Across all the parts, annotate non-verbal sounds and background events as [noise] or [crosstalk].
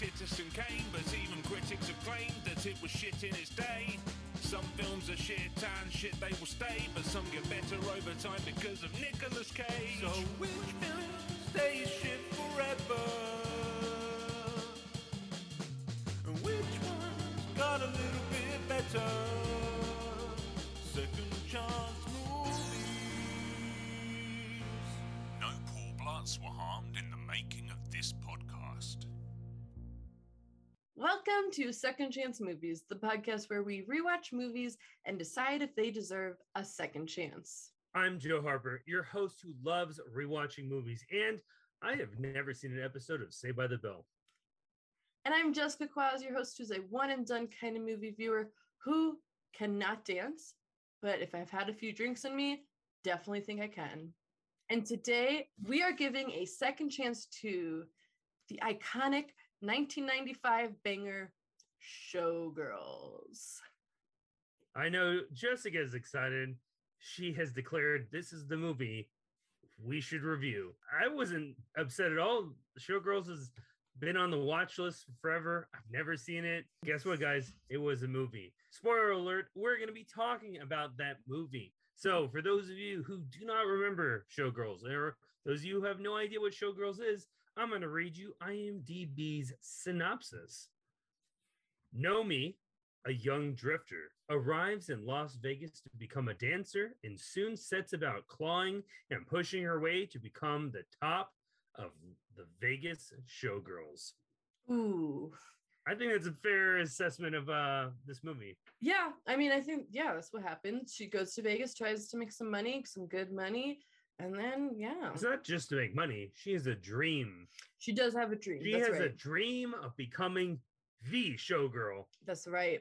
Citizen Kane, but even critics have claimed that it was shit in its day. Some films are shit and shit they will stay, but some get better over time because of Nicolas Cage. So which film stays shit forever? And which one's got a little bit better? Second chance Welcome to Second Chance Movies, the podcast where we rewatch movies and decide if they deserve a second chance. I'm Joe Harper, your host who loves rewatching movies, and I have never seen an episode of Saved by the Bell. And I'm Jessica Quaz, your host who's a one and done kind of movie viewer who cannot dance, but if I've had a few drinks in me, definitely think I can. And today we are giving a second chance to the iconic 1995 banger Showgirls. I know Jessica is excited. She has declared this is the movie we should review. I wasn't upset at all. Showgirls has been on the watch list forever. I've never seen it. Guess what, guys? It was a movie. Spoiler alert, we're going to be talking about that movie. So, for those of you who do not remember Showgirls, or those of you who have no idea what Showgirls is, I'm going to read you IMDb's synopsis. Nomi, a young drifter, arrives in Las Vegas to become a dancer and soon sets about clawing and pushing her way to become the top of the Vegas showgirls. Ooh. I think that's a fair assessment of uh this movie. Yeah, I mean, I think, yeah, that's what happened. She goes to Vegas, tries to make some money, some good money, and then, yeah, It's not just to make money. She has a dream. she does have a dream. She that's has a dream of becoming the showgirl. That's right.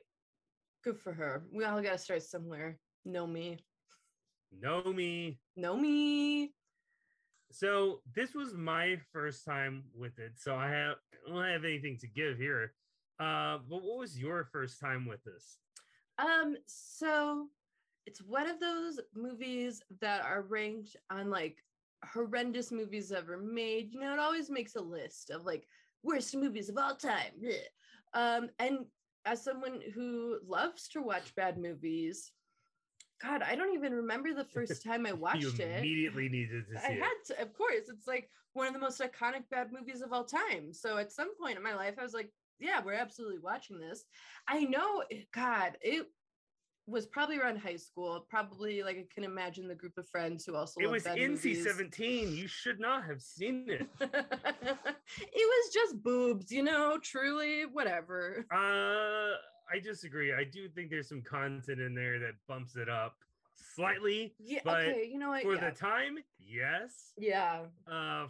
Good for her. We all got to start somewhere. Nomi. Know me. Nomi. So this was my first time with it. So I have I don't have anything to give here. Uh, but what was your first time with this? Um, so it's one of those movies that are ranked on like horrendous movies ever made. You know, it always makes a list of like worst movies of all time. Blech. Um, and as someone who loves to watch bad movies, God, I don't even remember the [laughs] first time I you watched it. immediately needed to I see it. I had to, of course. It's like one of the most iconic bad movies of all time. So at some point in my life, I was like, yeah, we're absolutely watching this. I know, God, it was probably around high school. Probably like I can imagine the group of friends who also It was NC. 17. You should not have seen it. [laughs] it was just boobs, you know, truly, whatever. Uh, I disagree. I do think there's some content in there that bumps it up slightly. Yeah, But okay, you know what? For yeah. the time, yes. yeah, Uh,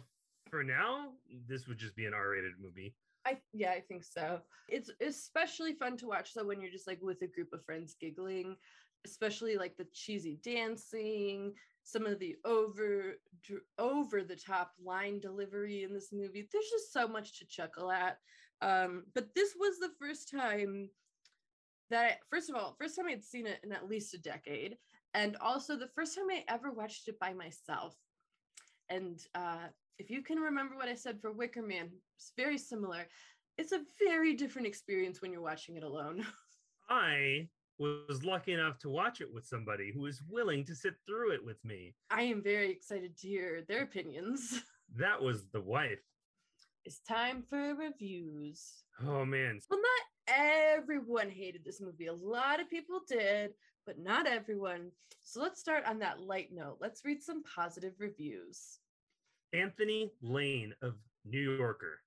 for now, this would just be an R-rated movie. I yeah, I think so. It's especially fun to watch though when you're just like with a group of friends giggling, especially like the cheesy dancing, some of the over over the top line delivery in this movie. There's just so much to chuckle at. Um, but this was the first time that I, first of all, first time I'd seen it in at least a decade, and also the first time I ever watched it by myself. And uh, if you can remember what I said for Wicker Man, it's very similar. It's a very different experience when you're watching it alone. [laughs] I was lucky enough to watch it with somebody who was willing to sit through it with me. I am very excited to hear their opinions. [laughs] That was the wife. It's time for reviews. Oh man. Well, not everyone hated this movie. A lot of people did, but not everyone. So let's start on that light note. Let's read some positive reviews. Anthony Lane of New Yorker.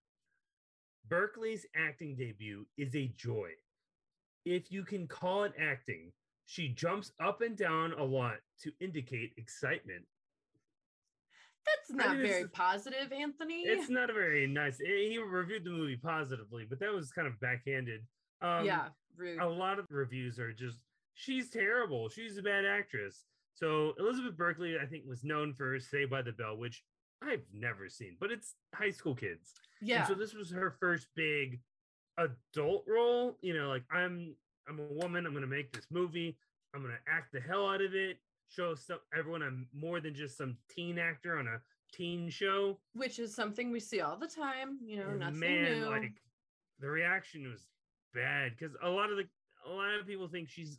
Berkley's acting debut is a joy. If you can call it acting, she jumps up and down a lot to indicate excitement. That's not mean, very positive, Anthony. It's not a very nice. He reviewed the movie positively, but that was kind of backhanded. Um, yeah, rude. a lot of reviews are just she's terrible. She's a bad actress. So Elizabeth Berkley, I think, was known for Saved by the Bell, which I've never seen, but it's high school kids. And yeah. so this was her first big adult role. You know, like I'm I'm a woman. I'm gonna make this movie. I'm gonna act the hell out of it. Show some everyone I'm more than just some teen actor on a teen show. Which is something we see all the time, you know, And nothing man, new. like the reaction was bad because a lot of the a lot of people think she's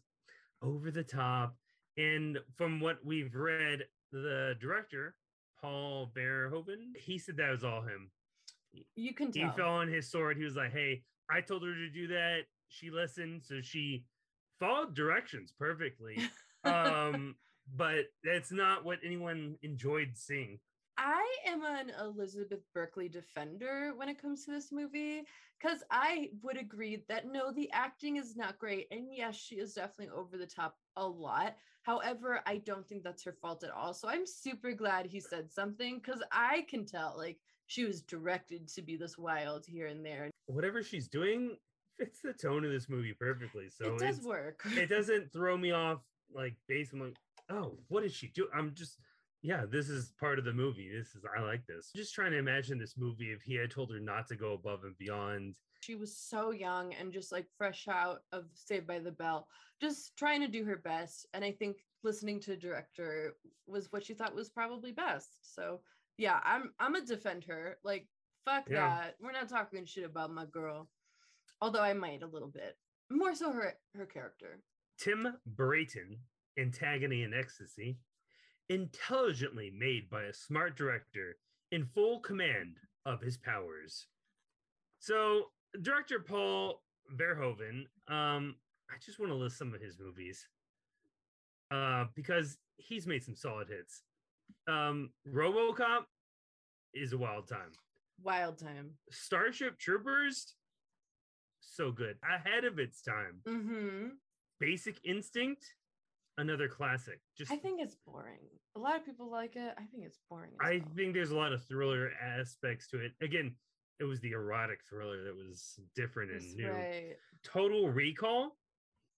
over the top. And from what we've read, the director, Paul Verhoeven, he said that was all him. You can tell. He fell on his sword. He was like, Hey, I told her to do that. She listened, so she followed directions perfectly. [laughs] um, but that's not what anyone enjoyed seeing. I am an Elizabeth Berkley defender when it comes to this movie because I would agree that no, the acting is not great. And yes, she is definitely over the top a lot. However, I don't think that's her fault at all. So I'm super glad he said something because I can tell like she was directed to be this wild here and there. Whatever she's doing fits the tone of this movie perfectly. So it does work. it [laughs] doesn't throw me off like base. I'm like, oh, what did she do? I'm just, yeah, this is part of the movie. This is, I like this. Just trying to imagine this movie if he had told her not to go above and beyond. She was so young and just like fresh out of Saved by the Bell, just trying to do her best. And I think listening to director was what she thought was probably best. So yeah, I'm I'm a defend her. Like fuck Yeah. that. We're not talking shit about my girl. Although I might a little bit. More so her her character. Tim Brayton, Antagony and Ecstasy, intelligently made by a smart director in full command of his powers. So, director Paul Verhoeven, um, I just want to list some of his movies uh, because he's made some solid hits. Um, RoboCop is a wild time. Wild time. Starship Troopers, so good, ahead of its time. Mm-hmm. Basic Instinct, another classic. Just I think it's boring. A lot of people like it. I think it's boring. I hell. think there's a lot of thriller aspects to it. Again, it was the erotic thriller that was different and That's new. right. Total Recall,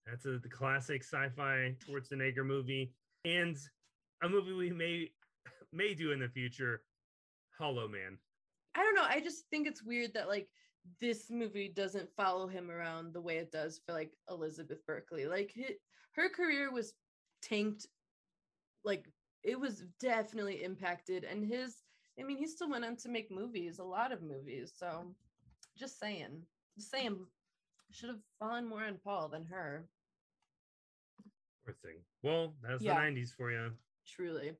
that's a the classic sci-fi Schwarzenegger movie, and a movie we may [laughs] may do in the future, Hollow Man. I don't know. I just think it's weird that like this movie doesn't follow him around the way it does for like Elizabeth Berkley. Like hi- her career was tanked. Like it was definitely impacted, and his. I mean, he still went on to make movies, a lot of movies. So, just saying, just saying, should have fallen more on Paul than her. Poor thing. Well, that's Yeah. the '90s for you. Truly.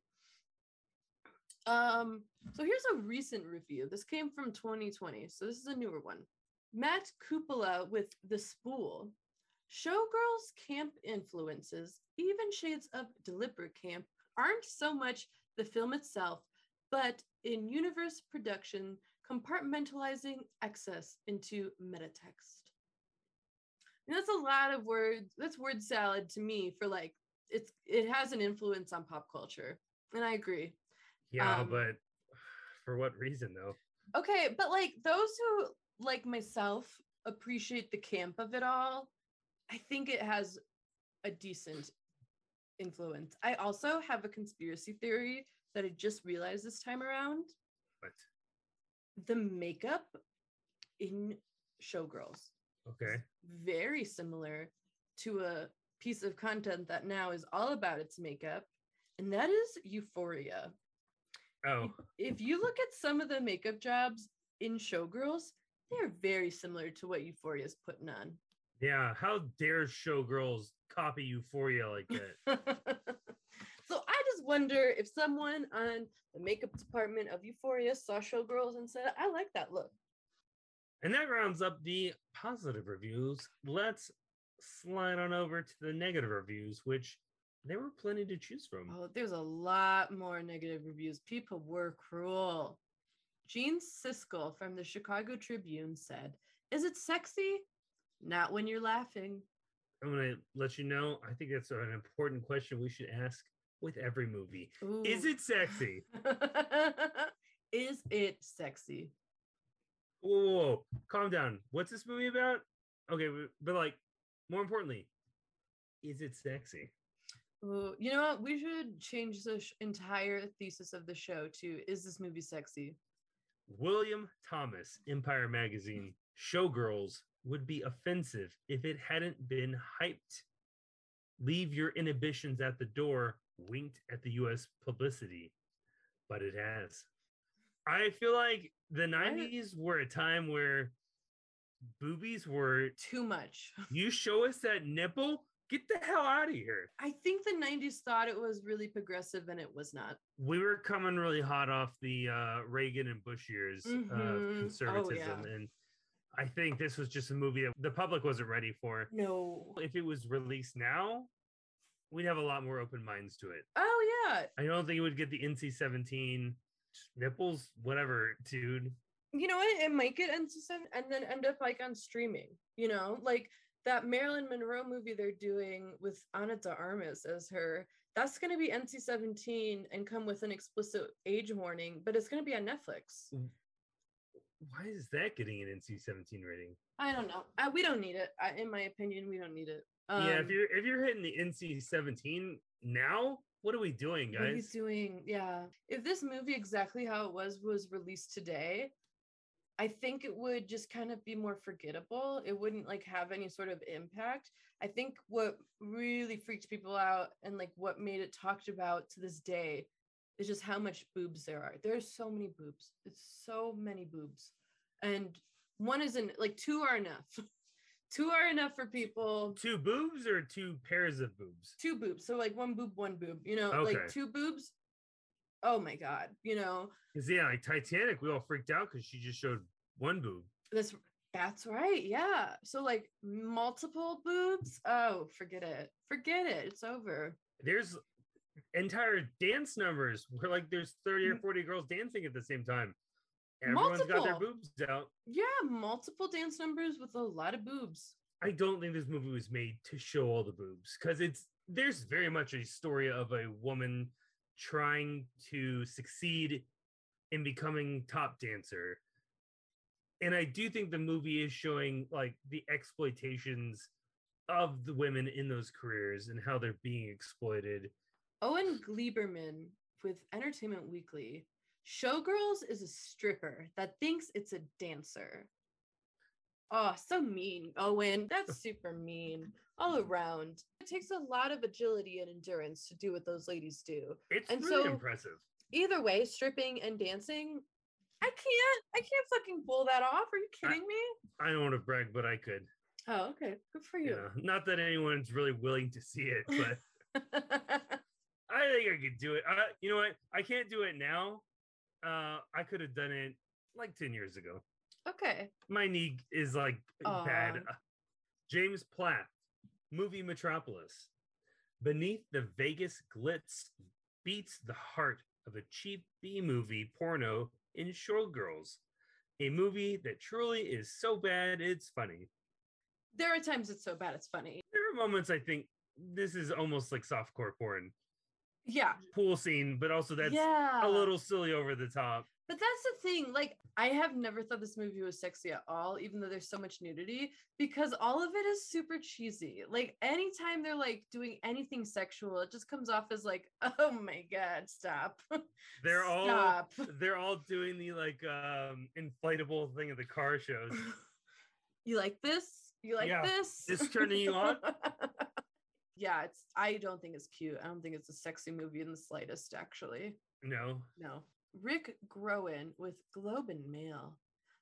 Um, so here's a recent review. This came from 2020, so this is a newer one. Matt Cupola with The Spool. Showgirls camp influences, even shades of deliberate camp, aren't so much the film itself, but in universe production, compartmentalizing excess into metatext. And that's a lot of words. That's word salad to me for like it's it has an influence on pop culture. And I agree. Yeah, Um, but for what reason though? Okay, but like those who like myself appreciate the camp of it all, I think it has a decent influence. I also have a conspiracy theory that I just realized this time around. But The makeup in Showgirls okay, very similar to a piece of content that now is all about its makeup, and that is Euphoria. oh, if you look at some of the makeup jobs in Showgirls, they're very similar to what Euphoria is putting on. yeah. How dare showgirls copy Euphoria like that? [laughs] so just wonder if someone on the makeup department of Euphoria saw Showgirls and said, I like that look. And that rounds up the positive reviews. Let's slide on over to the negative reviews, which there were plenty to choose from. Oh, there's a lot more negative reviews. People were cruel. Gene Siskel from the Chicago Tribune said, Is it sexy? Not when you're laughing. I'm going to let you know. I think that's an important question we should ask with every movie. Is it sexy? [laughs] Is it sexy? Whoa, whoa, whoa, calm down. What's this movie about? Okay, but- but like, more importantly, is it sexy? Ooh, you know what? We should change the sh- entire thesis of the show to Is this movie sexy? William Thomas, Empire Magazine. Showgirls would be offensive if it hadn't been hyped. Leave your inhibitions at the door, winked at the US publicity, but it has. I feel like the 90s were a time where boobies were Too much. [laughs] you show us that nipple, get the hell out of here. I think the 90s thought it was really progressive and it was not. We were coming really hot off the uh, Reagan and Bush years Mhm. of Oh, conservatism. yeah. And I think this was just a movie that the public wasn't ready for. No. If it was released now, we'd have a lot more open minds to it. Oh, yeah. I don't think it would get the NC 17 nipples, whatever, dude. You know what? It might get NC7 and then end up like on streaming, you know, like that Marilyn Monroe movie they're doing with Ana de Armas as her. That's going to be NC 17 and come with an explicit age warning, but it's going to be on Netflix. Why is that getting an NC 17 rating? I don't know. Uh, we don't need it. I, in my opinion, we don't need it. Yeah, if Um, you're if you're hitting the NC 17 now, what are we doing, What he's guys? doing, yeah. If this movie exactly how it was was released today, I think it would just kind of be more forgettable. It wouldn't like have any sort of impact. I think what really freaked people out and like what made it talked about to this day is just how much boobs there are. There's so many boobs. It's so many boobs. And one isn't like two are enough. [laughs] two are enough for people Two boobs or two pairs of boobs? two boobs. So like one boob, one boob. You know, Okay. like two boobs. Oh my god. You know, Because yeah, like Titanic, we all freaked out because she just showed one boob. that's that's right. Yeah. So like multiple boobs. Oh, forget it. Forget it. It's over. There's entire dance numbers where like there's 30 or mm. 40 girls dancing at the same time. Everyone's got their Multiple. boobs out. Yeah, multiple dance numbers with a lot of boobs. I don't think this movie was made to show all the boobs because it's there's very much a story of a woman trying to succeed in becoming top dancer. And I do think the movie is showing like the exploitations of the women in those careers and how they're being exploited. Owen Gleiberman with Entertainment Weekly. Showgirls is a stripper that thinks it's a dancer. Oh, so mean, Owen. That's [laughs] super mean all around. It takes a lot of agility and endurance to do what those ladies do. It's And really so- impressive. Either way, stripping and dancing, I can't. I can't fucking pull that off. Are you I- kidding me? I don't want to brag, but I could. Oh, okay. Good for you. Yeah. Not that anyone's really willing to see it, but [laughs] I think I could do it. I, you know what? I can't do it now. Uh, I could have done it like 10 years ago. okay. My knee is like bad. Uh, James Plath, movie Metropolis. Beneath the Vegas glitz beats the heart of a cheap B movie porno in Showgirls, a movie that truly is so bad it's funny. There are times it's so bad it's funny. There are moments I think this is almost like softcore porn Yeah. pool scene, but also that's yeah. a little silly over the top. But that's the thing. Like, I have never thought this movie was sexy at all, even though there's so much nudity, because all of it is super cheesy. Like, anytime they're like doing anything sexual, it just comes off as like, [laughs] oh my god, stop. They're all Stop. [laughs] they're all doing the like um inflatable thing at the car shows. you like this? You like Yeah. this? This turning you on? [laughs] yeah, it's. I don't think it's cute. I don't think it's a sexy movie in the slightest. Actually, No. no. Rick Groen with Globe and Mail.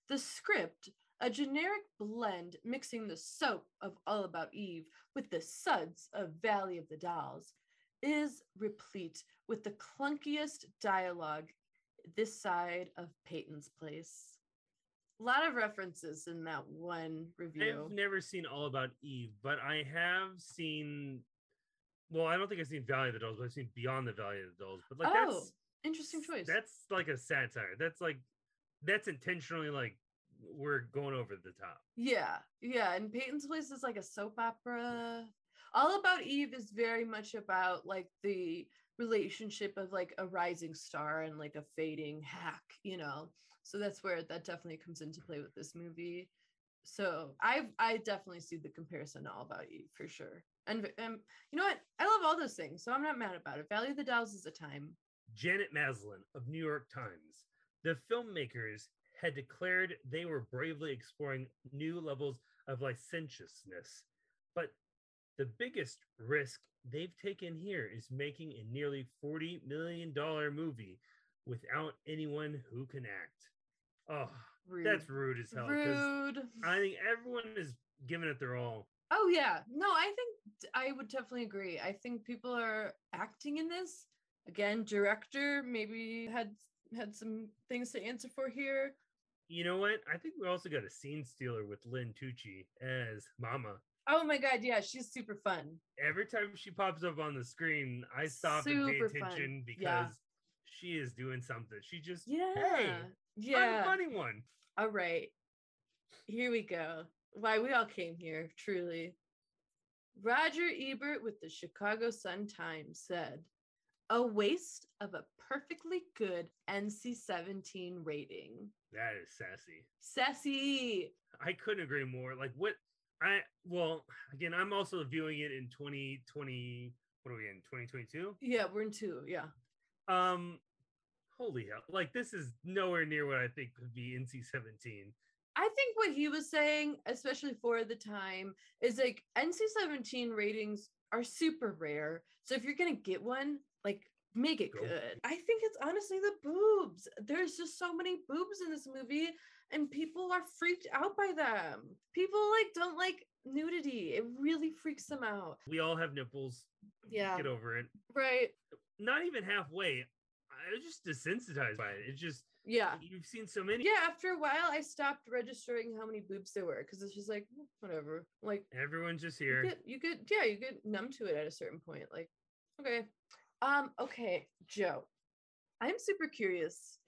The script, a generic blend mixing the soap of All About Eve with the suds of Valley of the Dolls, is replete with the clunkiest dialogue this side of Peyton's Place. A lot of references in that one review. I've never seen All About Eve, but I have seen well, I don't think I've seen Valley of the Dolls, but I've seen Beyond the Valley of the Dolls. But like oh, that's interesting choice. That's like a satire. That's like that's intentionally like we're going over the top. Yeah, yeah. And Peyton's Place is like a soap opera. All About Eve is very much about like the relationship of like a rising star and like a fading hack, you know. So that's where that definitely comes into play with this movie. So I've I definitely see the comparison All About you for sure. And and you know what? I love all those things, so I'm not mad about it. Valley of the Dolls is a time. Janet Maslin of New York Times. The filmmakers had declared they were bravely exploring new levels of licentiousness, but the biggest risk they've taken here is making a nearly $40 million movie without anyone who can act. Oh, rude. That's rude as hell. rude. I think everyone is giving it their all. Oh yeah. No, I think I would definitely agree. I think people are acting in this. Again, director maybe had had some things to answer for here. You know what? I think we also got a scene stealer with Lin Tucci as Mama. Oh my god, yeah, she's super fun. Every time she pops up on the screen, I stop and pay Super fun. attention because Yeah. she is doing something. She just Yeah. hey, I'm yeah. a funny one. All right. Here we go. Why we all came here, truly. Roger Ebert with the Chicago Sun Times said, a waste of a perfectly good NC 17 rating. That is sassy. Sassy. I couldn't agree more. Like what I well, again, I'm also viewing it in 2020. What are we in? 2022? Yeah, we're in two. Yeah. Um holy hell. Like this is nowhere near what I think could be NC 17. I think what he was saying, especially for the time, is like NC 17 ratings are super rare. So if you're to get one, like make it Go. good. I think it's honestly the boobs. There's just so many boobs in this movie and people are freaked out by them. People like don't like nudity. It really freaks them out. We all have nipples. Yeah. Get over it. Right. Not even halfway. I was just desensitized by it. It's just Yeah. you've seen so many. Yeah, after a while I stopped registering how many boobs there were because it's just like "Mm, whatever. Like Everyone's just you here. get you get yeah you get numb to it at a certain point like okay um okay joe i'm super curious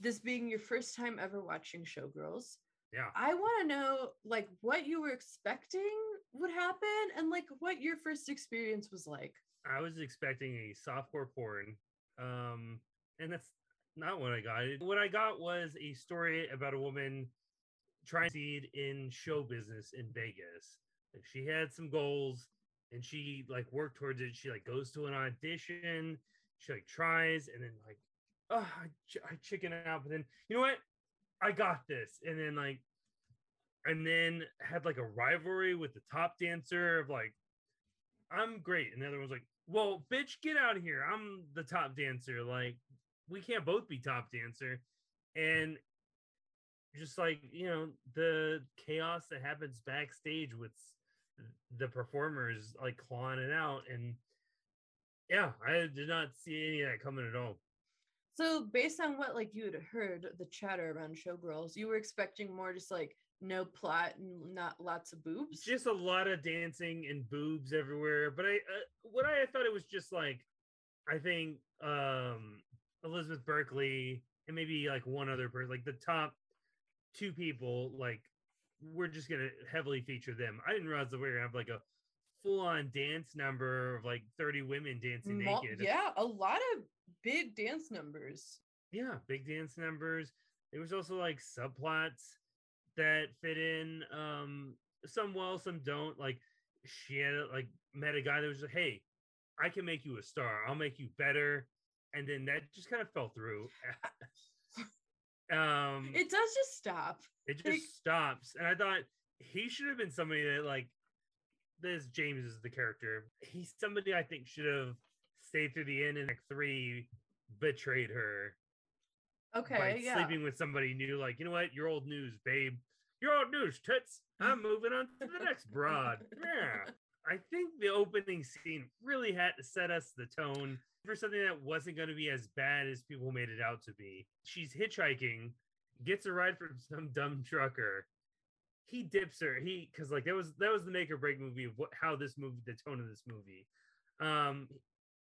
this being your first time ever watching showgirls Yeah. i want to know like what you were expecting would happen and like what your first experience was like I was expecting a softcore porn. Um, and that's not what I got. What I got was a story about a woman trying to succeed in show business in Vegas. Like she had some goals and she like worked towards it. She like goes to an audition, she like tries, and then like, oh, I, ch- I chicken out. But then you know what? I got this. And then like, and then had like a rivalry with the top dancer of like, I'm great. And the other one's like, well, bitch, get out of here. I'm the top dancer. Like, we can't both be top dancer. And just like, you know, the chaos that happens backstage with the performers like clawing it out. And yeah, I did not see any of that coming at all. So based on what like you had heard the chatter around showgirls you were expecting more just like no plot and not lots of boobs? Just a lot of dancing and boobs everywhere but i uh, what i thought it was just like i think um elizabeth berkley and maybe like one other person like the top two people like we're just gonna heavily feature them. I didn't realize that we were gonna have like a full-on dance number of like 30 women dancing Mul- naked. yeah a lot of big dance numbers. Yeah big dance numbers. There was also like subplots that fit in um some well some don't. Like she had like met a guy that was like hey i can make you a star. I'll make you better. And then that just kind of fell through. [laughs] Um it does just stop. it just like- stops. And i thought he should have been somebody that like this james is the character. He's somebody i think should have stayed through the end and like three betrayed her okay by yeah sleeping with somebody new. Like, you know what? You're old news, babe. You're old news, tits. I'm moving on to the next broad. [laughs] Yeah. I think the opening scene really had to set us the tone for something that wasn't going to be as bad as people made it out to be. She's hitchhiking, gets a ride from some dumb trucker. He dips her. He because like that was that was the make or break movie of what how this movie, the tone of this movie. Um,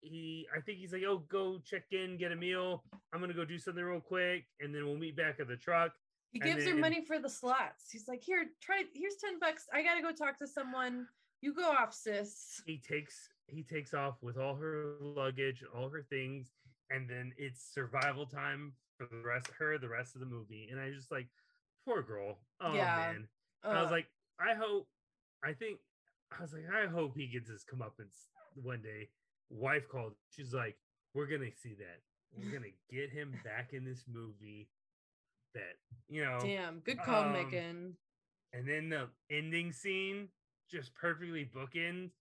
he I think he's like, oh, go check in, get a meal. I'm gonna go do something real quick, and then we'll meet back at the truck. he gives her then- money for the slots he's like here try here's 10 bucks i gotta go talk to someone you go off sis He takes he takes off with all her luggage, all her things, and then it's survival time for the rest of her the rest of the movie. And I just like, poor girl. Oh Yeah. man. I was like, I hope, I think, I was like, I hope he gets his comeuppance one day. Wife called. She's like, we're gonna see that. We're gonna [laughs] get him back in this movie. That you know, damn good call um, megan and then the ending scene just perfectly bookend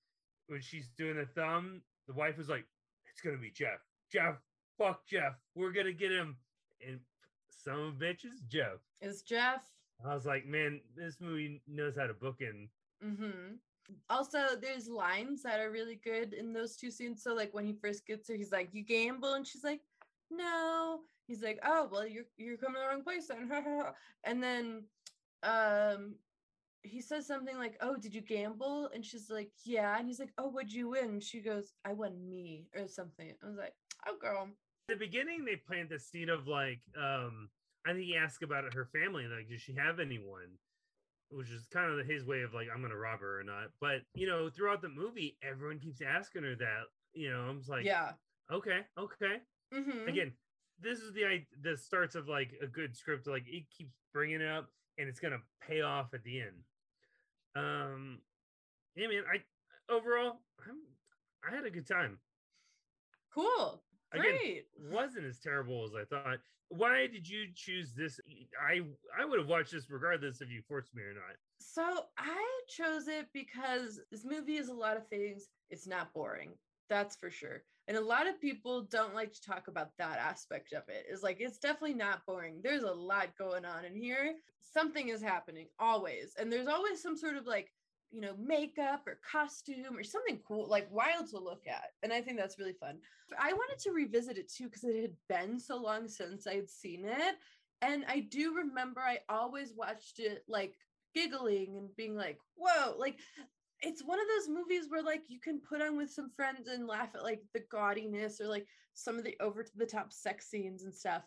when she's doing the thumb. The wife was like, "It's gonna be Jeff. Jeff, fuck Jeff. We're gonna get him." And some of bitches, Jeff. Is Jeff. I was like, man, this movie knows how to book in. Mm-hmm. Also, there's lines that are really good in those two scenes. So, like when he first gets her, he's like, "You gamble," and she's like, "No." He's like, "Oh, well, you're you're coming to the wrong place then." [laughs] and then, um, he says something like, "Oh, did you gamble?" And she's like, "Yeah." And he's like, "Oh, what'd you win?" And she goes, "I won me or something." I was like, "Oh, girl." The beginning, they plant the scene of like, um, I think he asked about her family, like, does she have anyone? Which is kind of his way of like, I'm gonna rob her or not. But you know, throughout the movie, everyone keeps asking her that. You know, I'm just like, yeah, okay, okay. Mhm. Again, this is the i- the starts of like a good script. Like it keeps bringing it up, and it's gonna pay off at the end. Um, yeah, man. I overall, I'm I had a good time. Cool. Again, Great. wasn't as terrible as I thought. Why did you choose this? I I would have watched this regardless if you forced me or not. So I chose it because this movie is a lot of things. It's not boring. That's for sure. And a lot of people don't like to talk about that aspect of it. It's like it's definitely not boring. There's a lot going on in here. Something is happening always. And there's always some sort of like, you know, makeup or costume or something cool, like wild to look at. And I think that's really fun. I wanted to revisit it too because it had been so long since I'd seen it. And I do remember I always watched it like giggling and being like, whoa, like it's one of those movies where like you can put on with some friends and laugh at like the gaudiness or like some of the over to the top sex scenes and stuff.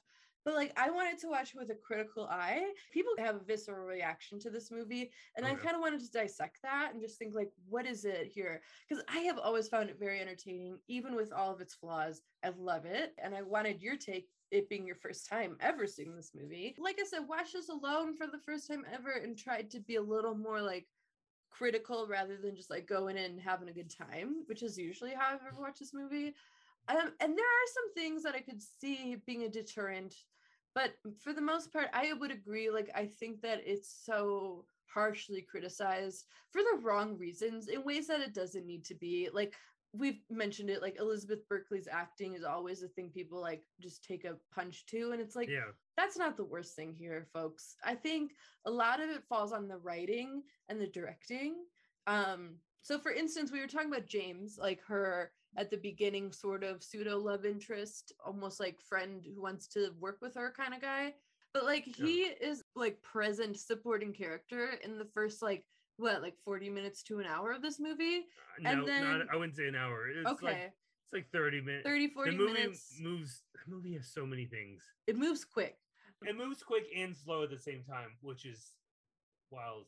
But like I wanted to watch it with a critical eye. People have a visceral reaction to this movie, and Oh, I yeah. kind of wanted to dissect that and just think like, what is it here? Because I have always found it very entertaining, even with all of its flaws. I love it, and I wanted your take. It being your first time ever seeing this movie. Like I said, watch this alone for the first time ever and tried to be a little more like critical rather than just like going in and having a good time, which is usually how I've ever watched this movie. Um, and there are some things that I could see being a deterrent, but for the most part, I would agree. Like, I think that it's so harshly criticized for the wrong reasons in ways that it doesn't need to be. Like, we've mentioned it, like, Elizabeth Berkley's acting is always a thing people like just take a punch to. And it's like, yeah, that's not the worst thing here, folks. I think a lot of it falls on the writing and the directing. Um, so for instance, we were talking about James, like her at the beginning, sort of pseudo love interest, almost like friend who wants to work with her kind of guy. But like Yeah. he is like present supporting character in the first like what like 40 minutes to an hour of this movie. Uh, no, And then- not. I wouldn't say an hour. It's okay. like it's like thirty minutes. 30 40 the movie minutes. moves. The movie has so many things. It moves quick. It moves quick and slow at the same time, which is wild.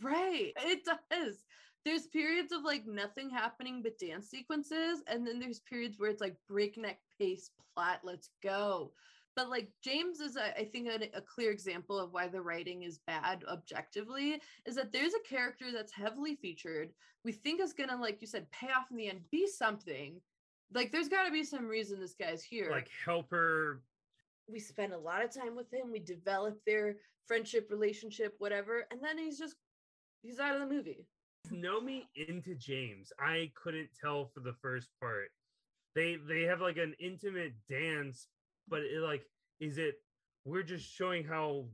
Right. It does. There's periods of like nothing happening but dance sequences. And then there's periods where it's like breakneck pace plot. Let's go. But like James is, I I think, a, a clear example of why the writing is bad objectively is that there's a character that's heavily featured. We think is going to, like you said, pay off in the end, be something. Like there's got to be some reason this guy's here Like help her. we spend a lot of time with him we develop their friendship relationship whatever and then he's just he's out of the movie Nomi into James. I couldn't tell for the first part. They they have like an intimate dance, but it like is it we're just showing how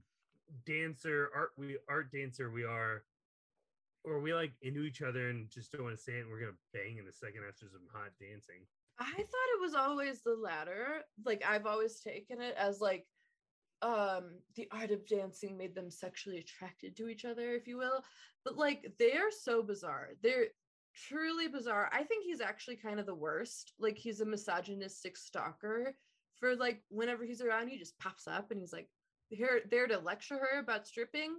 dancer art we art dancer we are or we like into each other and just don't want to say it and we're gonna bang in the second after some hot dancing. i thought it was always the latter like i've always taken it as like um the art of dancing made them sexually attracted to each other if you will but like they are so bizarre. They're truly bizarre. I think he's actually kind of the worst. Like he's a misogynistic stalker for like whenever he's around he just pops up and he's like here there to lecture her about stripping.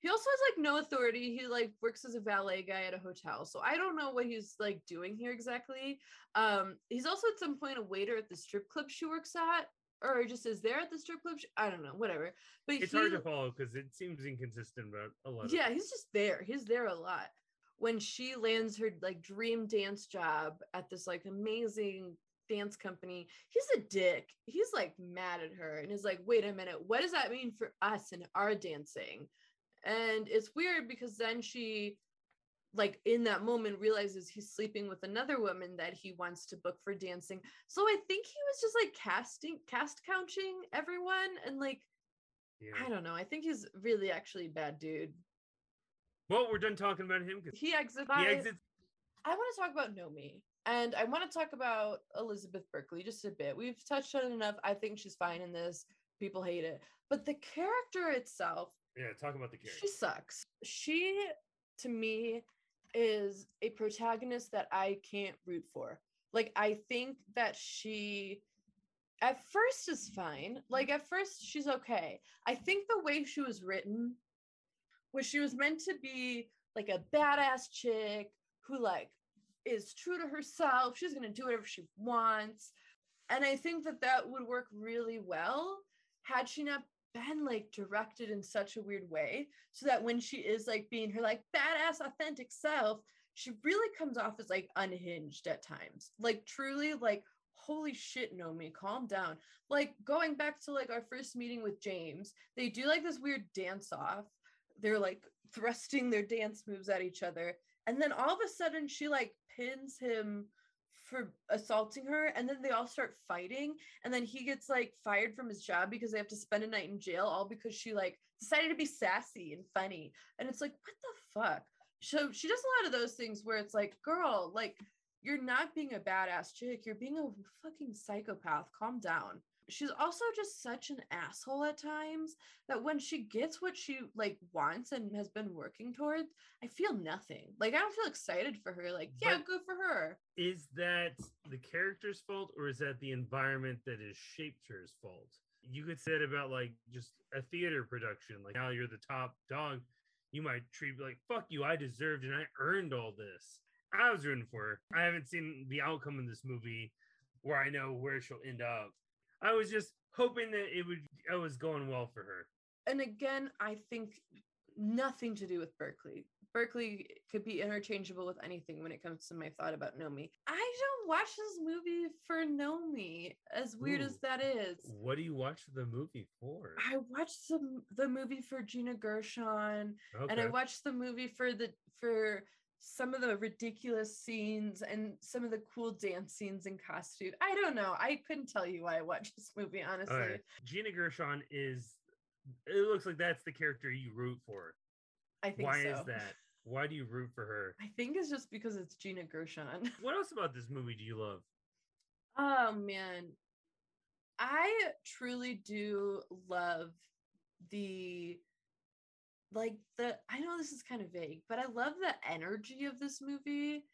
He also has like no authority. He like works as a valet guy at a hotel. So i don't know what he's like doing here exactly. Um he's also at some point a waiter at the strip club she works at or just is there at the strip club? I don't know whatever. But It's he, hard to follow because it seems inconsistent about a lot of yeah he's just there. He's there a lot. When she lands her like dream dance job at this like amazing dance company he's a dick. He's like mad at her and is like wait a minute what does that mean for us and our dancing? And it's weird because then she like in that moment realizes he's sleeping with another woman that he wants to book for dancing so i think he was just like casting cast counting everyone and like Yeah. I don't know. I think he's really actually a bad dude. Well, we're done talking about him because He exits. he exits. I want to talk about Nomi. And I want to talk about Elizabeth Berkley just a bit. We've touched on it enough. I think she's fine in this. People hate it. But the character itself, Yeah, talk about the character. she sucks. She, to me, is a protagonist that I can't root for. Like, I think that she, at first, is fine. Like, at first, she's okay. I think the way she was written was she was meant to be like a badass chick who, like, is true to herself. She's going to do whatever she wants. And I think that that would work really well had she not been like directed in such a weird way so that when she is like being her like badass authentic self she really comes off as like unhinged at times. Like truly like holy shit Nomi calm down. Like going back to like our first meeting with James they do like this weird dance off. They're like thrusting their dance moves at each other. And then all of a sudden she like pins him for assaulting her and then they all start fighting and then he gets like fired from his job because they have to spend a night in jail all because she like decided to be sassy and funny. And it's like what the fuck? So she does a lot of those things where it's like girl like you're not being a badass chick. You're being a fucking psychopath. Calm down she's also just such an asshole at times that when she gets what she like wants and has been working towards i feel nothing like i don't feel excited for her like yeah But- good for her Is that the character's fault or is that the environment that has shaped her's fault? You could say it about like just a theater production. Like now you're the top dog. You might treat like fuck you, I deserved and I earned all this. I was rooting for her. I haven't seen the outcome of this movie where I know where she'll end up. I was just hoping that it would it was going well for her. and again, I think nothing to do with Berkley. Berkley could be interchangeable with anything when it comes to my thought about Nomi. I don't watch this movie for Nomi, as weird as that is. What do you watch the movie for? I watched the the movie for Gina Gershon, and I watched the movie for the for some of the ridiculous scenes and some of the cool dance scenes and costume. I don't know. I couldn't tell you why I watched [laughs] this movie, honestly. Right. Gina Gershon is it looks like that's the character you root for. I think Why so. is that? Why do you root for her? [laughs] I think it's just because it's Gina Gershon. [laughs] What else about this movie do you love? Oh man. I truly do love the like the I know this is kind of vague, but I love the energy of this movie.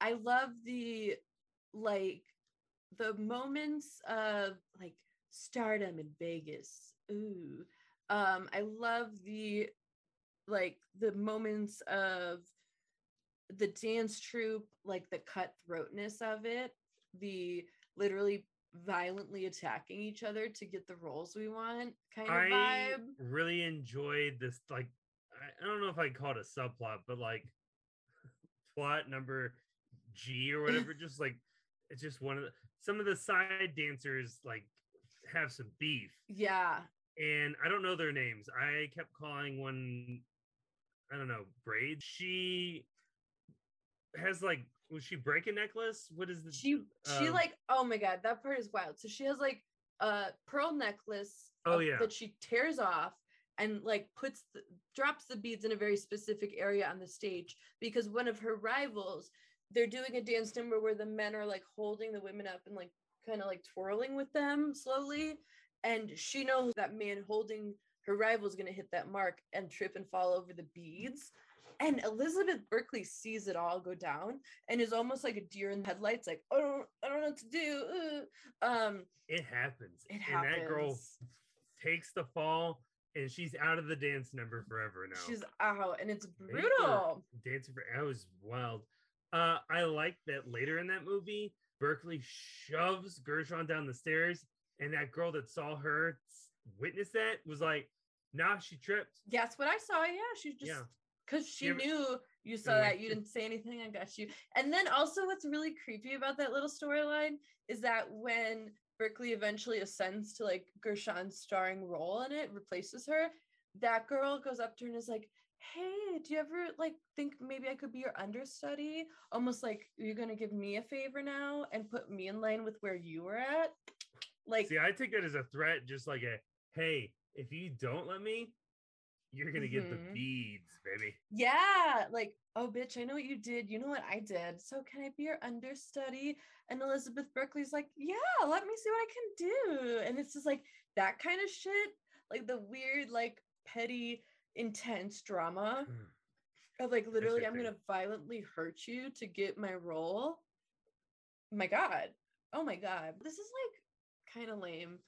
I love the like the moments of like stardom in Vegas. Ooh. Um I love the like the moments of the dance troupe, like the cutthroatness of it, the literally violently attacking each other to get the roles we want kind of I vibe. really enjoyed this like I, I don't know if I call it a subplot, but like [laughs] plot number G or whatever, [laughs] just like it's just one of the some of the side dancers like have some beef. Yeah. and I don't know their names. I kept calling one, I don't know, braid. She has like, was she break a necklace? What is the? She she um, like oh my god, that part is wild. So she has like a pearl necklace Oh, yeah. that she tears off and like puts the, drops the beads in a very specific area on the stage because one of her rivals they're doing a dance number where the men are like holding the women up and like kind of like twirling with them slowly and she knows that man holding her rival is going to hit that mark and trip and fall over the beads and elizabeth berkley sees it all go down and is almost like a deer in the headlights like i don't i don't know what to do uh." um It happens. it and that girl takes the fall, and she's out of the dance number forever now. she's out and it's brutal dancing for that was wild. Uh, I like that later in that movie, Berkley shoves Gershon down the stairs, and that girl that saw her witness that was like, "Nah, she tripped." Yes, what I saw, yeah, she just Yeah. Because she knew you saw that you didn't say anything, I got you. And then also, what's really creepy about that little storyline is that when Berkley eventually ascends to like Gershon's starring role in it, replaces her, that girl goes up to her and is like, "Hey, do you ever like think maybe I could be your understudy? Almost like you're gonna give me a favor now and put me in line with where you were at." Like, See, I take that as a threat, just like a, "Hey, if you don't let me, you're gonna get the Mhm. beads, baby. Yeah, like, oh, bitch, I know what you did. You know what I did. So can I be your understudy? And Elizabeth Berkley's like, yeah, let me see what I can do. And it's just like that kind of shit, like the weird, like petty, intense drama of like literally, I'm thing. gonna violently hurt you to get my role. My God. Oh my God. This is like kind of lame.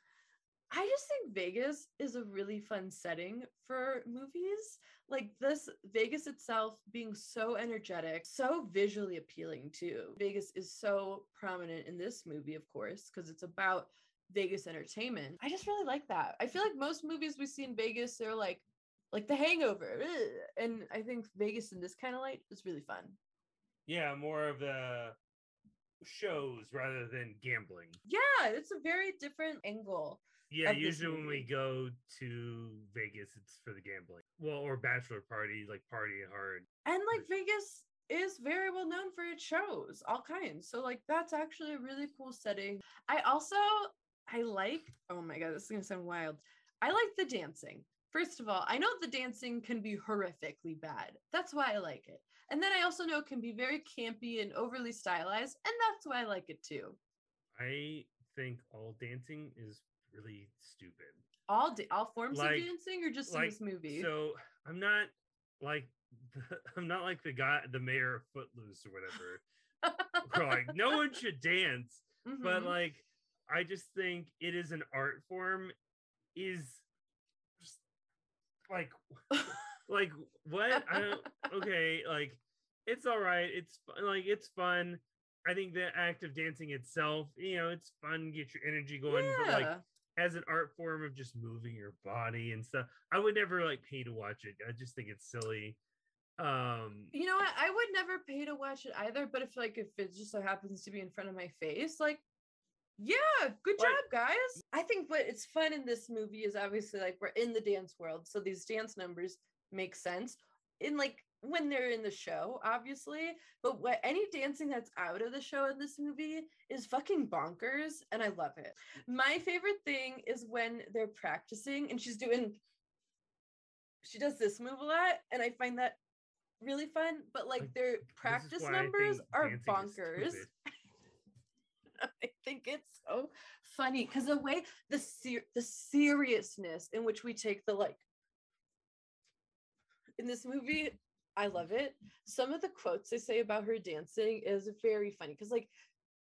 I just think Vegas is a really fun setting for movies. Like this, Vegas itself being so energetic, so visually appealing too. Vegas is so prominent in this movie, of course, because it's about Vegas entertainment. I just really like that. I feel like most movies we see in Vegas, they're like, like The Hangover, and I think Vegas in this kind of light is really fun. Yeah, more of the shows rather than gambling. Yeah, it's a very different angle. Yeah, usually when we go to Vegas, it's for the gambling. Well, or bachelor party, like partying hard. And like. Vegas is very well known for its shows, all kinds. So like that's actually a really cool setting. I also I like, oh my god, this is gonna sound wild. I like the dancing. First of all, I know the dancing can be horrifically bad. That's why I like it. And then I also know it can be very campy and overly stylized, and that's why I like it too. I think all dancing is really stupid. All da- all forms Like- of dancing or just in this movie? So I'm not like the, [laughs] I'm not like the guy, the mayor of Footloose or whatever. [laughs] like no one should dance, but Mhm. like I just think it is an art form. Is just like [laughs] like what I don't okay like it's all right it's like it's fun i think the act of dancing itself you know it's fun get your energy going but like Yeah. As an art form of just moving your body and stuff i would never like pay to watch it i just think it's silly um You know what? I would never pay to watch it either, but if like if it just so happens to be in front of my face, like yeah, good job, guys. I think what it's fun in this movie is obviously like we're in the dance world, so these dance numbers make sense in like when they're in the show, obviously. But what any dancing that's out of the show in this movie is fucking bonkers, and I love it. My favorite thing is when they're practicing and she's doing she does this move a lot, and I find that really fun. But like Like, their practice numbers are bonkers. [laughs] I think it's so funny because the way the ser- the seriousness in which we take the like in this movie, I love it. Some of the quotes they say about her dancing is very funny because like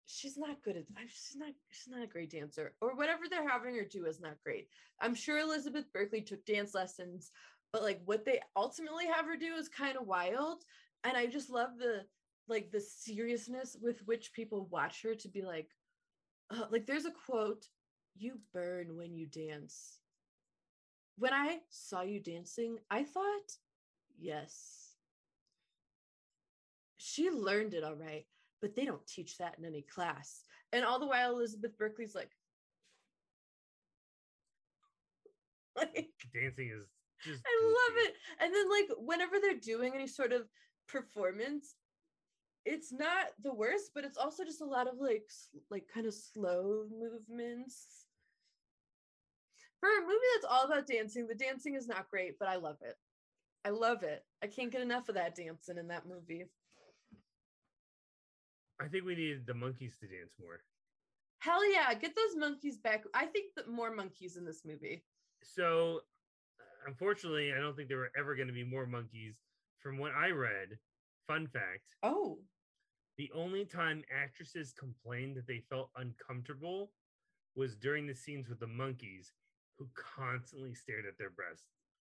she's not good at she's not she's not a great dancer or whatever they're having her do is not great. I'm sure Elizabeth Berkley took dance lessons, but like what they ultimately have her do is kind of wild. And I just love the like the seriousness with which people watch her to be like, uh, like there's a quote, you burn when you dance. When I saw you dancing, I thought, yes. She learned it all right, but they don't teach that in any class. And all the while, Elizabeth Berkley's like, [laughs] like dancing is just I love it. And then like whenever they're doing any sort of performance, it's not the worst, but it's also just a lot of like like kind of slow movements. For a movie that's all about dancing, the dancing is not great, but I love it. I love it. I can't get enough of that dancing in that movie. I think we needed the monkeys to dance more Hell yeah, get those monkeys back. I think that more monkeys in this movie. so unfortunately i don't think there were ever going to be more monkeys from what i read fun fact Oh, the only time actresses complained that they felt uncomfortable was during the scenes with the monkeys who constantly stared at their breasts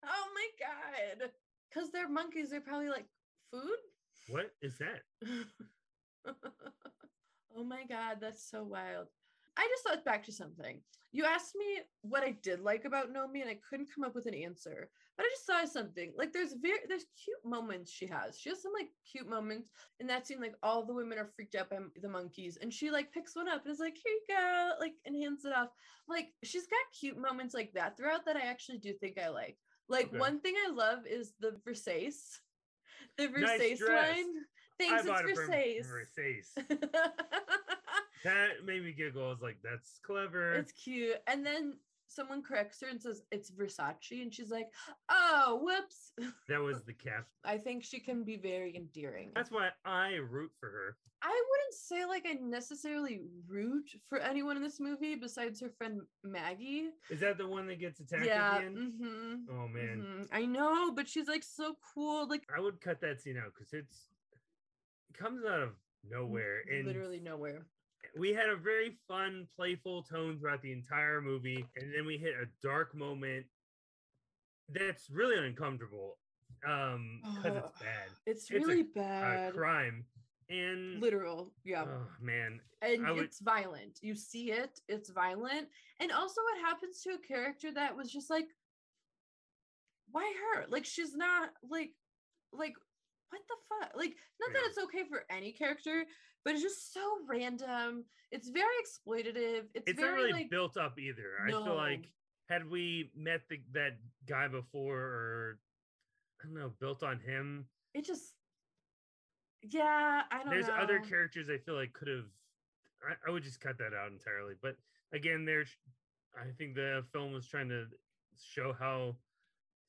oh my god. Because they're monkeys, they're probably like food. what is that [laughs] [laughs] oh my god, that's so wild. I just thought back to something. You asked me what I did like about Nomi, and I couldn't come up with an answer. But I just saw something. Like there's very there's cute moments she has. She has some like cute moments in that scene. Like all the women are freaked out by the monkeys, and she like picks one up and is like, "Here you go," like and hands it off. Like she's got cute moments like that throughout that I actually do think I like. Like Okay. one thing I love is the Versace. [laughs] The Versace dress. line. Thanks, I bought it's it from Versace. [laughs] That made me giggle. I was like, "That's clever." it's cute. And then someone corrects her and says it's Versace, and she's like, "Oh, whoops." [laughs] That was the cap. I think she can be very endearing. That's why I root for her. I wouldn't say like I necessarily root for anyone in this movie besides her friend Maggie. Is that the one that gets attacked yeah. at the end? hmm Oh man, I know, but she's like so cool. Like I would cut that scene out because it's it comes out of nowhere and literally nowhere. we had a very fun, playful tone throughout the entire movie, and then we hit a dark moment that's really uncomfortable um because Oh, it's bad. It's It's a- really A bad. crime. And Literal. Yeah. oh man, and I would- it's violent. You see it, it's violent. And also what happens to a character that was just like why her? Like she's not like like what the fuck? Like not that it's okay for any character, but it's just so random. It's very exploitative. It's, it's not very really like built up either. I feel like had we met the, that guy before or I don't know, built on him, it just yeah, I don't know. there's know. other characters I feel like could have I, I would just cut that out entirely. But again, there's I think the film was trying to show how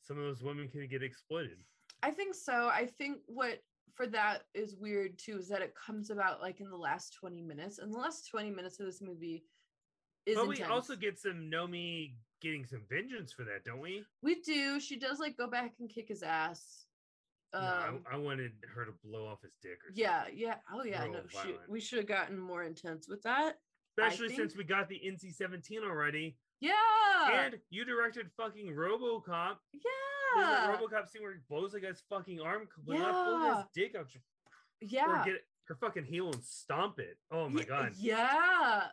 some of those women can get exploited. I think so. I think what for that is weird too is that it comes about like in the last 20 minutes. And the last 20 minutes of this movie is but we also get some Nomi getting some vengeance for that, don't we? we do. She does like go back and kick his ass. Um, no, I, I wanted her to blow off his dick or yeah, something. yeah. Oh yeah, Real no, shoot. We should have gotten more intense with that. Especially since we got the NC 17 already. Yeah. And you directed fucking Robocop. There's that. Robocop scene where he blows like his fucking arm completely off, pulls his Yeah. dick out, yeah. or get her fucking heel and stomp it. Oh my Ye- god. Yeah.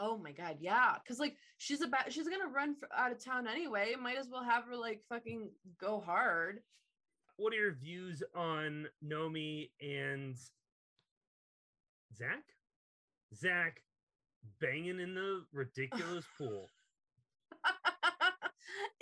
Oh my god, yeah. Cause like she's about she's gonna run for, out of town anyway. Might as well have her like fucking go hard. What are your views on Nomi and Zach? Zach banging in the ridiculous pool.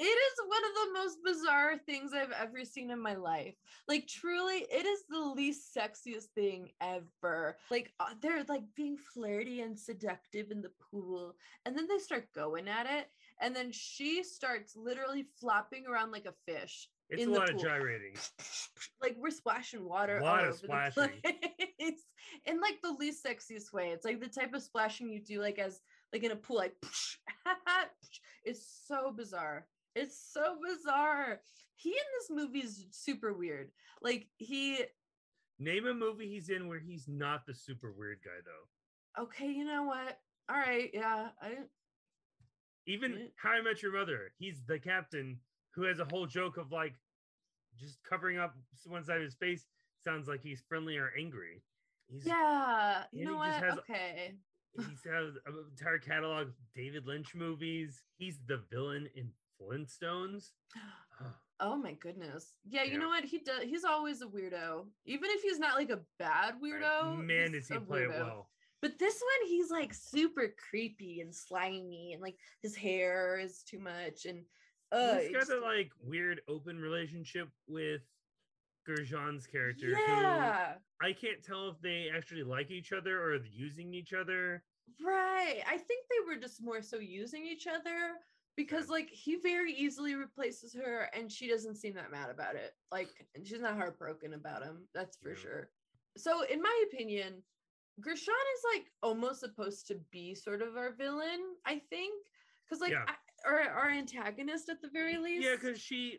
It is one of the most bizarre things I've ever seen in my life. Like truly, it is the least sexiest thing ever. Like uh, they're like being flirty and seductive in the pool, and then they start going at it, and then she starts literally flopping around like a fish. It's a lot of gyrating. [laughs] like we're splashing water A Lot all of over splashing. the place [laughs] in like the least sexiest way. It's like the type of splashing you do like as like in a pool, like [laughs] it's so bizarre. It's so bizarre. He in this movie is super weird. Like he Name a movie he's in where he's not the super weird guy though. okay, you know what? All right, yeah. I Even Right. How I Met Your Mother, he's the captain who has a whole joke of like just covering up one side of his face. Sounds like he's friendly or angry. He's yeah, you know what? has- Okay. he's has an entire catalog of David Lynch movies. He's the villain in Flintstones. [gasps] Oh, my goodness. Yeah, you Yeah. know what? He does he's always a weirdo. Even if he's not like a bad right. weirdo. Man, he's does he play it well. But this one, he's like super creepy and slimy, and like his hair is too much, and uh, he's got a like weird open relationship with Gershon's character. Who yeah, I can't tell if they actually like each other or using each other. right. I think they were just more so using each other because like he very easily replaces her, and she doesn't seem that mad about it. Like, and she's not heartbroken about him. That's for Yeah. sure. So, in my opinion, Gershon is like almost supposed to be sort of our villain. I think because like Yeah. I, our our antagonist at the very least. Yeah, because she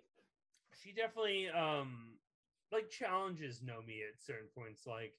she definitely um like challenges Nomi at certain points. Like,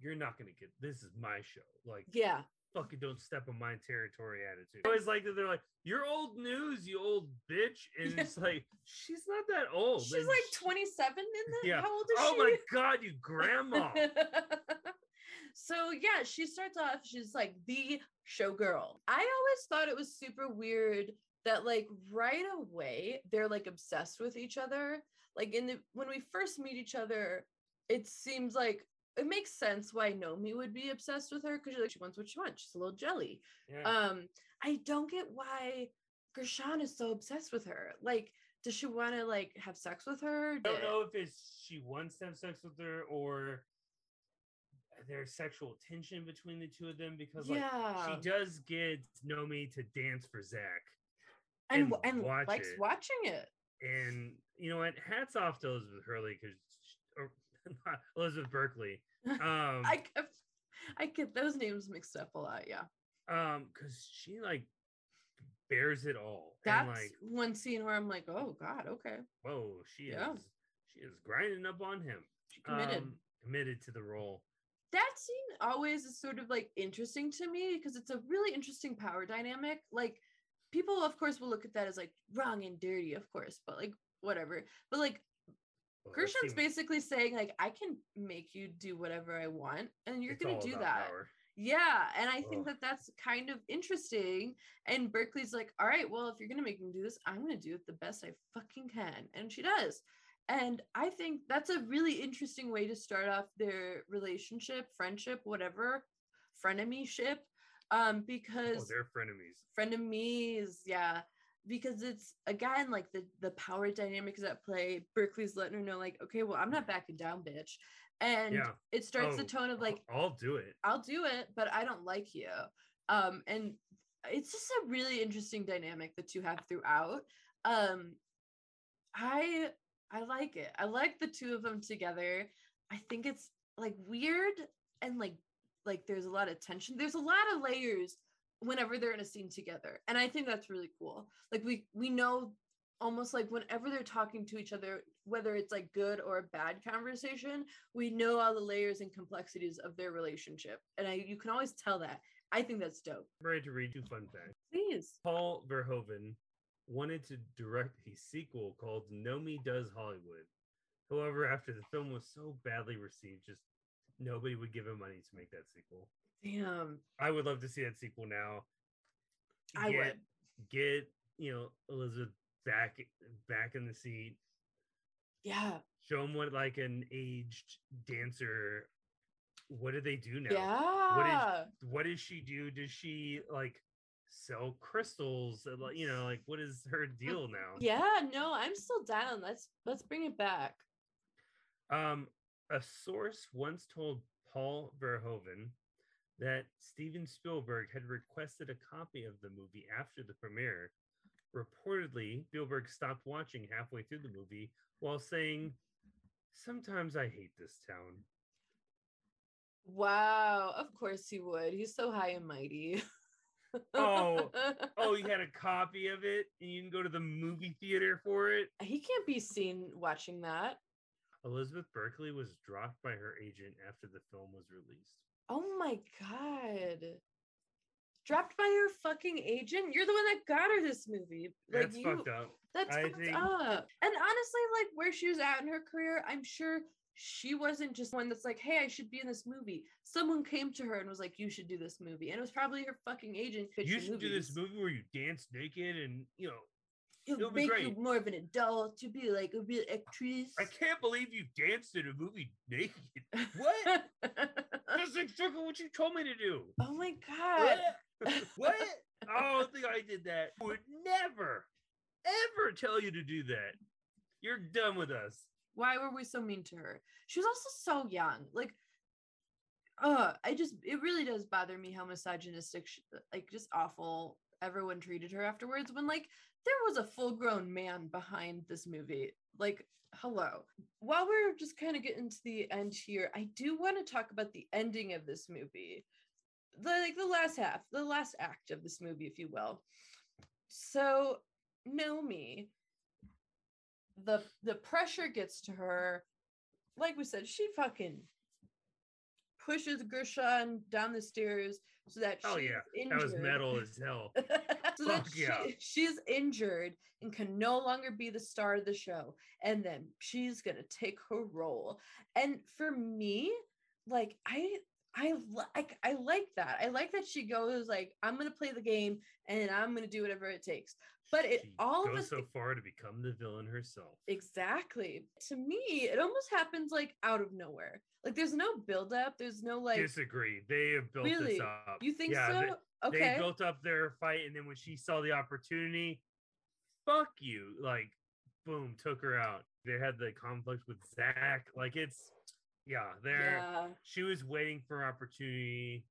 you're not gonna get this is my show. Like, yeah. Fucking don't step on my territory attitude. I always like that they're like, You're old news, you old bitch. And Yeah. it's like, she's not that old. She's and like sh- 27 in the Yeah. how old is Oh she? Oh my god, you grandma. [laughs] so yeah, she starts off, she's like the showgirl. I always thought it was super weird that like right away they're like obsessed with each other. Like in the when we first meet each other, it seems like it makes sense why Nomi would be obsessed with her because like she wants what she wants. She's a little jelly. yeah. Um, I don't get why Gershon is so obsessed with her. Like, does she want to like have sex with her? I don't know if it's she wants to have sex with her or there's sexual tension between the two of them because like Yeah. she does get Nomi to dance for Zach. and and and watch likes it. watching it. And you know what? Hats off to Elizabeth Hurley because not [laughs] Elizabeth Berkley. [laughs] Um, I kept, I get those names mixed up a lot. Yeah, um, because she like bears it all. that's like, one scene where I'm like, oh god, okay, whoa, she Yeah. is she is grinding up on him. she committed. Um, committed to the role. that scene always is sort of like interesting to me because it's a really interesting power dynamic. Like people, of course, will look at that as like wrong and dirty, of course, but like whatever. But like Well, Gershon's basically saying like I can make you do whatever I want, and you're gonna do that. power. Yeah, and I think Ugh. that that's kind of interesting. And Berkley's like, all right, well, if you're gonna make me do this, I'm gonna do it the best I fucking can, and she does. And I think that's a really interesting way to start off their relationship, friendship, whatever, frenemyship, um, Oh, because they're frenemies. frenemies, yeah, because it's again like the the power dynamics at play. Berkley's letting her know, like, okay, well, I'm not backing down, bitch, and Yeah. it starts the Oh, tone of like, I'll do it. I'll do it, but I don't like you. Um, and it's just a really interesting dynamic the two have throughout. Um, I I like it. I like the two of them together. I think it's like weird and like like there's a lot of tension. There's a lot of layers whenever they're in a scene together. And I think that's really cool. Like we we know almost like whenever they're talking to each other whether it's like good or a bad conversation we know all the layers and complexities of their relationship and i you can always tell that i think that's dope I'm ready to read two fun facts. please Paul Verhoeven wanted to direct a sequel called Nomi Does Hollywood. However, after the film was so badly received, just nobody would give him money to make that sequel. Damn I would love to see that sequel now. i Get- would get you know Elizabeth back back in the seat. yeah Show them what like an aged dancer. What do they do now? yeah What is What does she do? Does she like sell crystals? Uh, like, You know, like what is her deal now? yeah no i'm still down let's let's bring it back Um, a source once told Paul Verhoeven that Steven Spielberg had requested a copy of the movie after the premiere. Reportedly, Spielberg stopped watching halfway through the movie while saying, Sometimes I hate this town. wow of course he would he's so high and mighty Oh, [laughs] Oh, you had a copy of it and you can go to the movie theater for it? he can't be seen watching that Elizabeth Berkley was dropped by her agent after the film was released. Oh my god. Dropped by her fucking agent? You're the one that got her this movie. Like That's you fucked up. that's I fucked think- up. And honestly, like where she was at in her career, I'm sure she wasn't just one that's like, hey, I should be in this movie. Someone came to her and was like, you should do this movie. And it was probably her fucking agent. You should do this movie where you dance naked and you know It'll it'll be make you more of an adult to be like a real actress. I can't believe you danced in a movie naked. What? [laughs] That's exactly what you told me to do. oh my god. [laughs] What? what? I don't think I did that. I would never, ever tell you to do that. You're done with us. why were we so mean to her she was also so young like uh i just it really does bother me how misogynistic she, like just awful everyone treated her afterwards when like there was a full grown man behind this movie. Like hello. While we're just kind of getting to the end here i do want to talk about the ending of this movie. The like the last half the last act of this movie if you will. So Nomi, the the pressure gets to her. Like we said, she fucking pushes Gershon down the stairs so that Oh, she's yeah. injured. That was metal as hell. [laughs] so that Fuck she, yeah. she's injured and can no longer be the star of the show. And then she's gonna take her role. And for me, like I I like I like that. I like that she goes like I'm gonna play the game and I'm gonna do whatever it takes. But it She all of goes so far to become the villain herself. Exactly. To me, it almost happens like out of nowhere. Like there's no build up. There's no like Disagree. They have built really. this up. You think Yeah, so? they- okay. They built up their fight, and then when she saw the opportunity, fuck you. Like, boom, took her out. They had the conflict with Zach. Like, it's yeah, there. yeah. She was waiting for opportunity,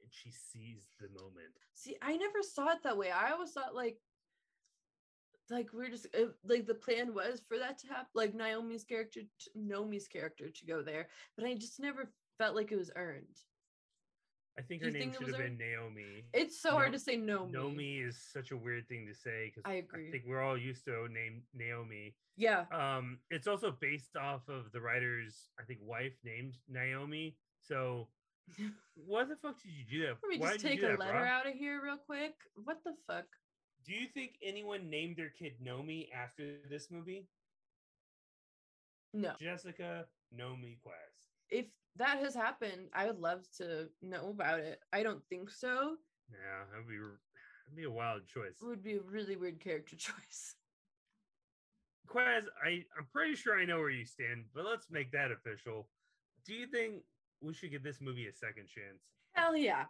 and she seized the moment. See, I never saw it that way. I always thought like like we're just uh, like the plan was for that to happen, like Naomi's character, t- Nomi's character to go there, but I just never felt like it was earned. I think her name think should have her- been Naomi. It's so hard to say Nomi. Naomi is such a weird thing to say because I agree. i think we're all used to name Naomi. Yeah, Um, it's also based off of the writer's, I think, wife named Naomi. So, [laughs] what the fuck did you do that? let me Why just take a letter bro? out of here real quick. What the fuck? Do you think anyone named their kid Nomi after this movie? No. Jessica Nomi Quaz. If that has happened, I would love to know about it. I don't think so. Yeah, that'd be that'd be a wild choice. It would be a really weird character [laughs] choice. Quaz, I I'm pretty sure I know where you stand, but let's make that official. Do you think we should give this movie a second chance? Hell yeah.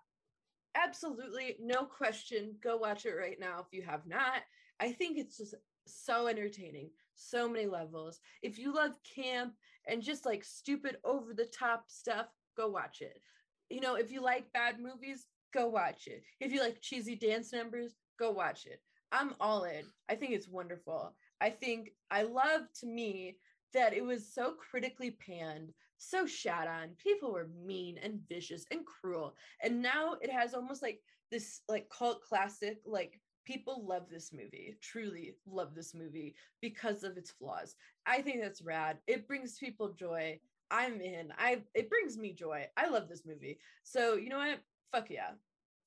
Absolutely. No question. Go watch it right now if you have not. I think it's just so entertaining. So many levels. If you love camp and just like stupid over the top stuff, go watch it. You know, if you like bad movies, go watch it. If you like cheesy dance numbers, go watch it. I'm all in. I think it's wonderful. I think I love to me that it was so critically panned, so shat on. People were mean and vicious and cruel. And now it has almost like this like cult classic like people love this movie truly love this movie because of its flaws. I think that's rad. It brings people joy. I'm in. I it brings me joy. I love this movie. So you know what? Fuck yeah.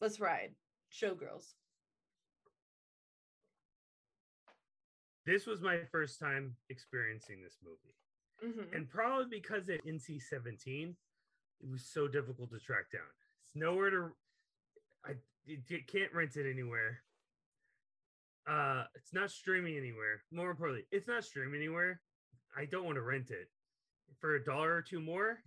Let's ride. Showgirls. This was my first time experiencing this movie. Mhm. and probably because at NC 17, it was so difficult to track down. It's nowhere to, I you can't rent it anywhere. Uh, it's not streaming anywhere. More importantly, it's not streaming anywhere. I don't want to rent it for a dollar or two more.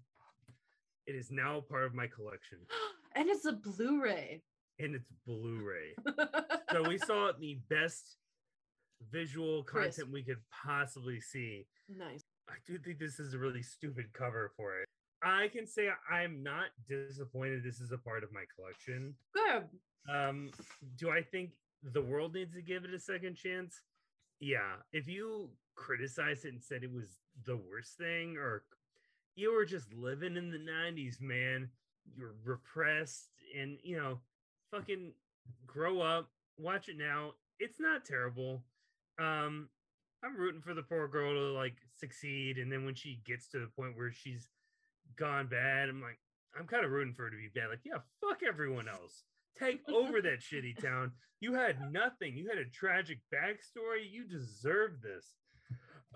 It is now part of my collection, [gasps] and it's a blu-ray and it's Blu-ray. [laughs] so we saw the best visual content we could possibly see. nice do think this is a really stupid cover for it. I can say I'm not disappointed this is a part of my collection. good Um, do I think the world needs to give it a second chance? Yeah. If you criticized it and said it was the worst thing, or you were just living in the 90s, man, you're repressed and you know, fucking grow up, watch it now. It's not terrible. Um, I'm rooting for the poor girl to like succeed, and then when she gets to the point where she's gone bad, I'm like, I'm kind of rooting for her to be bad. Like, yeah, fuck everyone else. Take over [laughs] that shitty town. You had nothing. You had a tragic backstory. You deserve this.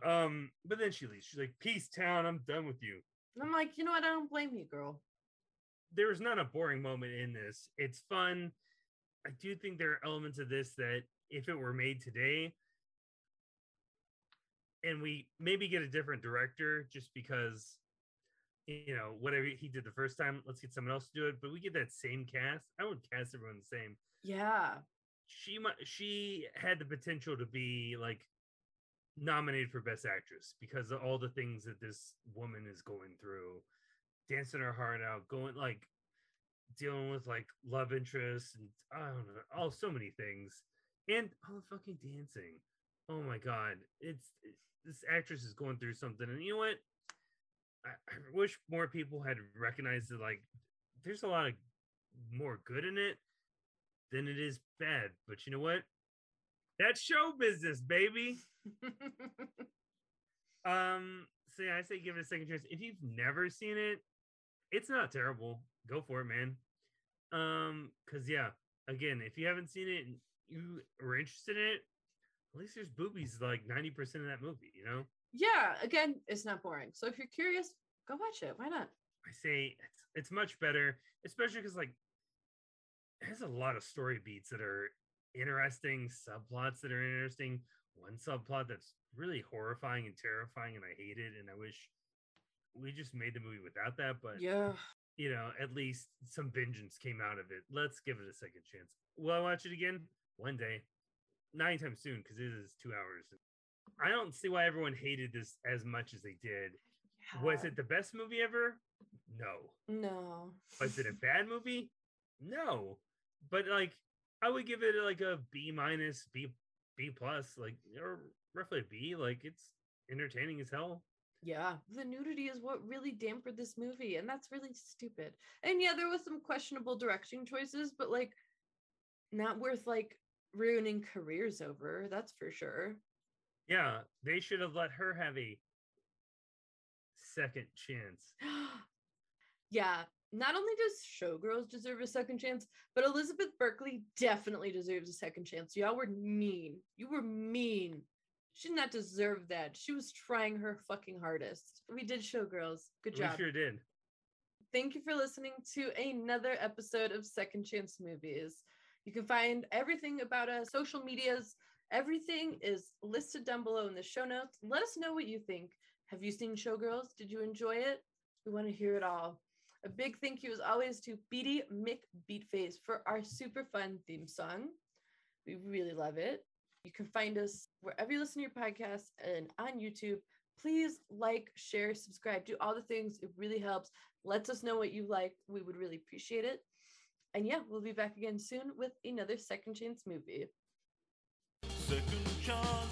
Um, but then she leaves. She's like, "Peace, town. I'm done with you." i'm like you know what i don't blame you girl There's not a boring moment in this. It's fun. I do think there are elements of this that if it were made today, and we maybe get a different director just because you know whatever he did the first time let's get someone else to do it. But we get that same cast. I would cast everyone the same. Yeah. She might she had the potential to be like nominated for best actress because of all the things that this woman is going through dancing her heart out going like dealing with like love interests and i don't know all so many things. And all the fucking dancing. Oh my god. It's it- this actress is going through something and you know what I, I wish more people had recognized that like there's a lot of more good in it than it is bad. But you know what? That's show business, baby. [laughs] Um, so yeah, I say give it a second chance. If you've never seen it, it's not terrible. Go for it, man. Um, because yeah, again, if you haven't seen it and you are interested in it, at least there's boobies like 90% of that movie, you know? yeah again it's not boring so if you're curious go watch it why not I say it's it's much better, especially because like it has a lot of story beats that are interesting, subplots that are interesting. One subplot that's really horrifying and terrifying, and I hate it. And I wish we just made the movie without that. But yeah you know, at least some vengeance came out of it. Let's give it a second chance. Will I watch it again? One day. Not anytime soon, because it is two hours. I don't see why everyone hated this as much as they did. Was it the best movie ever? No. no Was it a bad movie? No. But like I would give it like a B minus, B B plus, like or roughly a B. Like it's entertaining as hell. Yeah, the nudity is what really dampened this movie, and that's really stupid. And yeah, there was some questionable directing choices, but like not worth like ruining careers over, that's for sure. Yeah, they should have let her have a second chance. [gasps] yeah, not only does Showgirls deserve a second chance, but Elizabeth Berkley definitely deserves a second chance. Y'all were mean. You were mean. She did not deserve that. She was trying her fucking hardest. We did Showgirls. Good job. We sure did. Thank you for listening to another episode of Second Chance Movies. You can find everything about us, social medias, everything is listed down below in the show notes. Let us know what you think. Have you seen Showgirls? Did you enjoy it? We want to hear it all. A big thank you, as always, to Beatty Beatface for our super fun theme song. We really love it. You can find us wherever you listen to your podcast and on YouTube. Please like, share, subscribe, do all the things. It really helps. Lets us know what you like. We would really appreciate it. And yeah, we'll be back again soon with another Second Chance movie. Second Chance.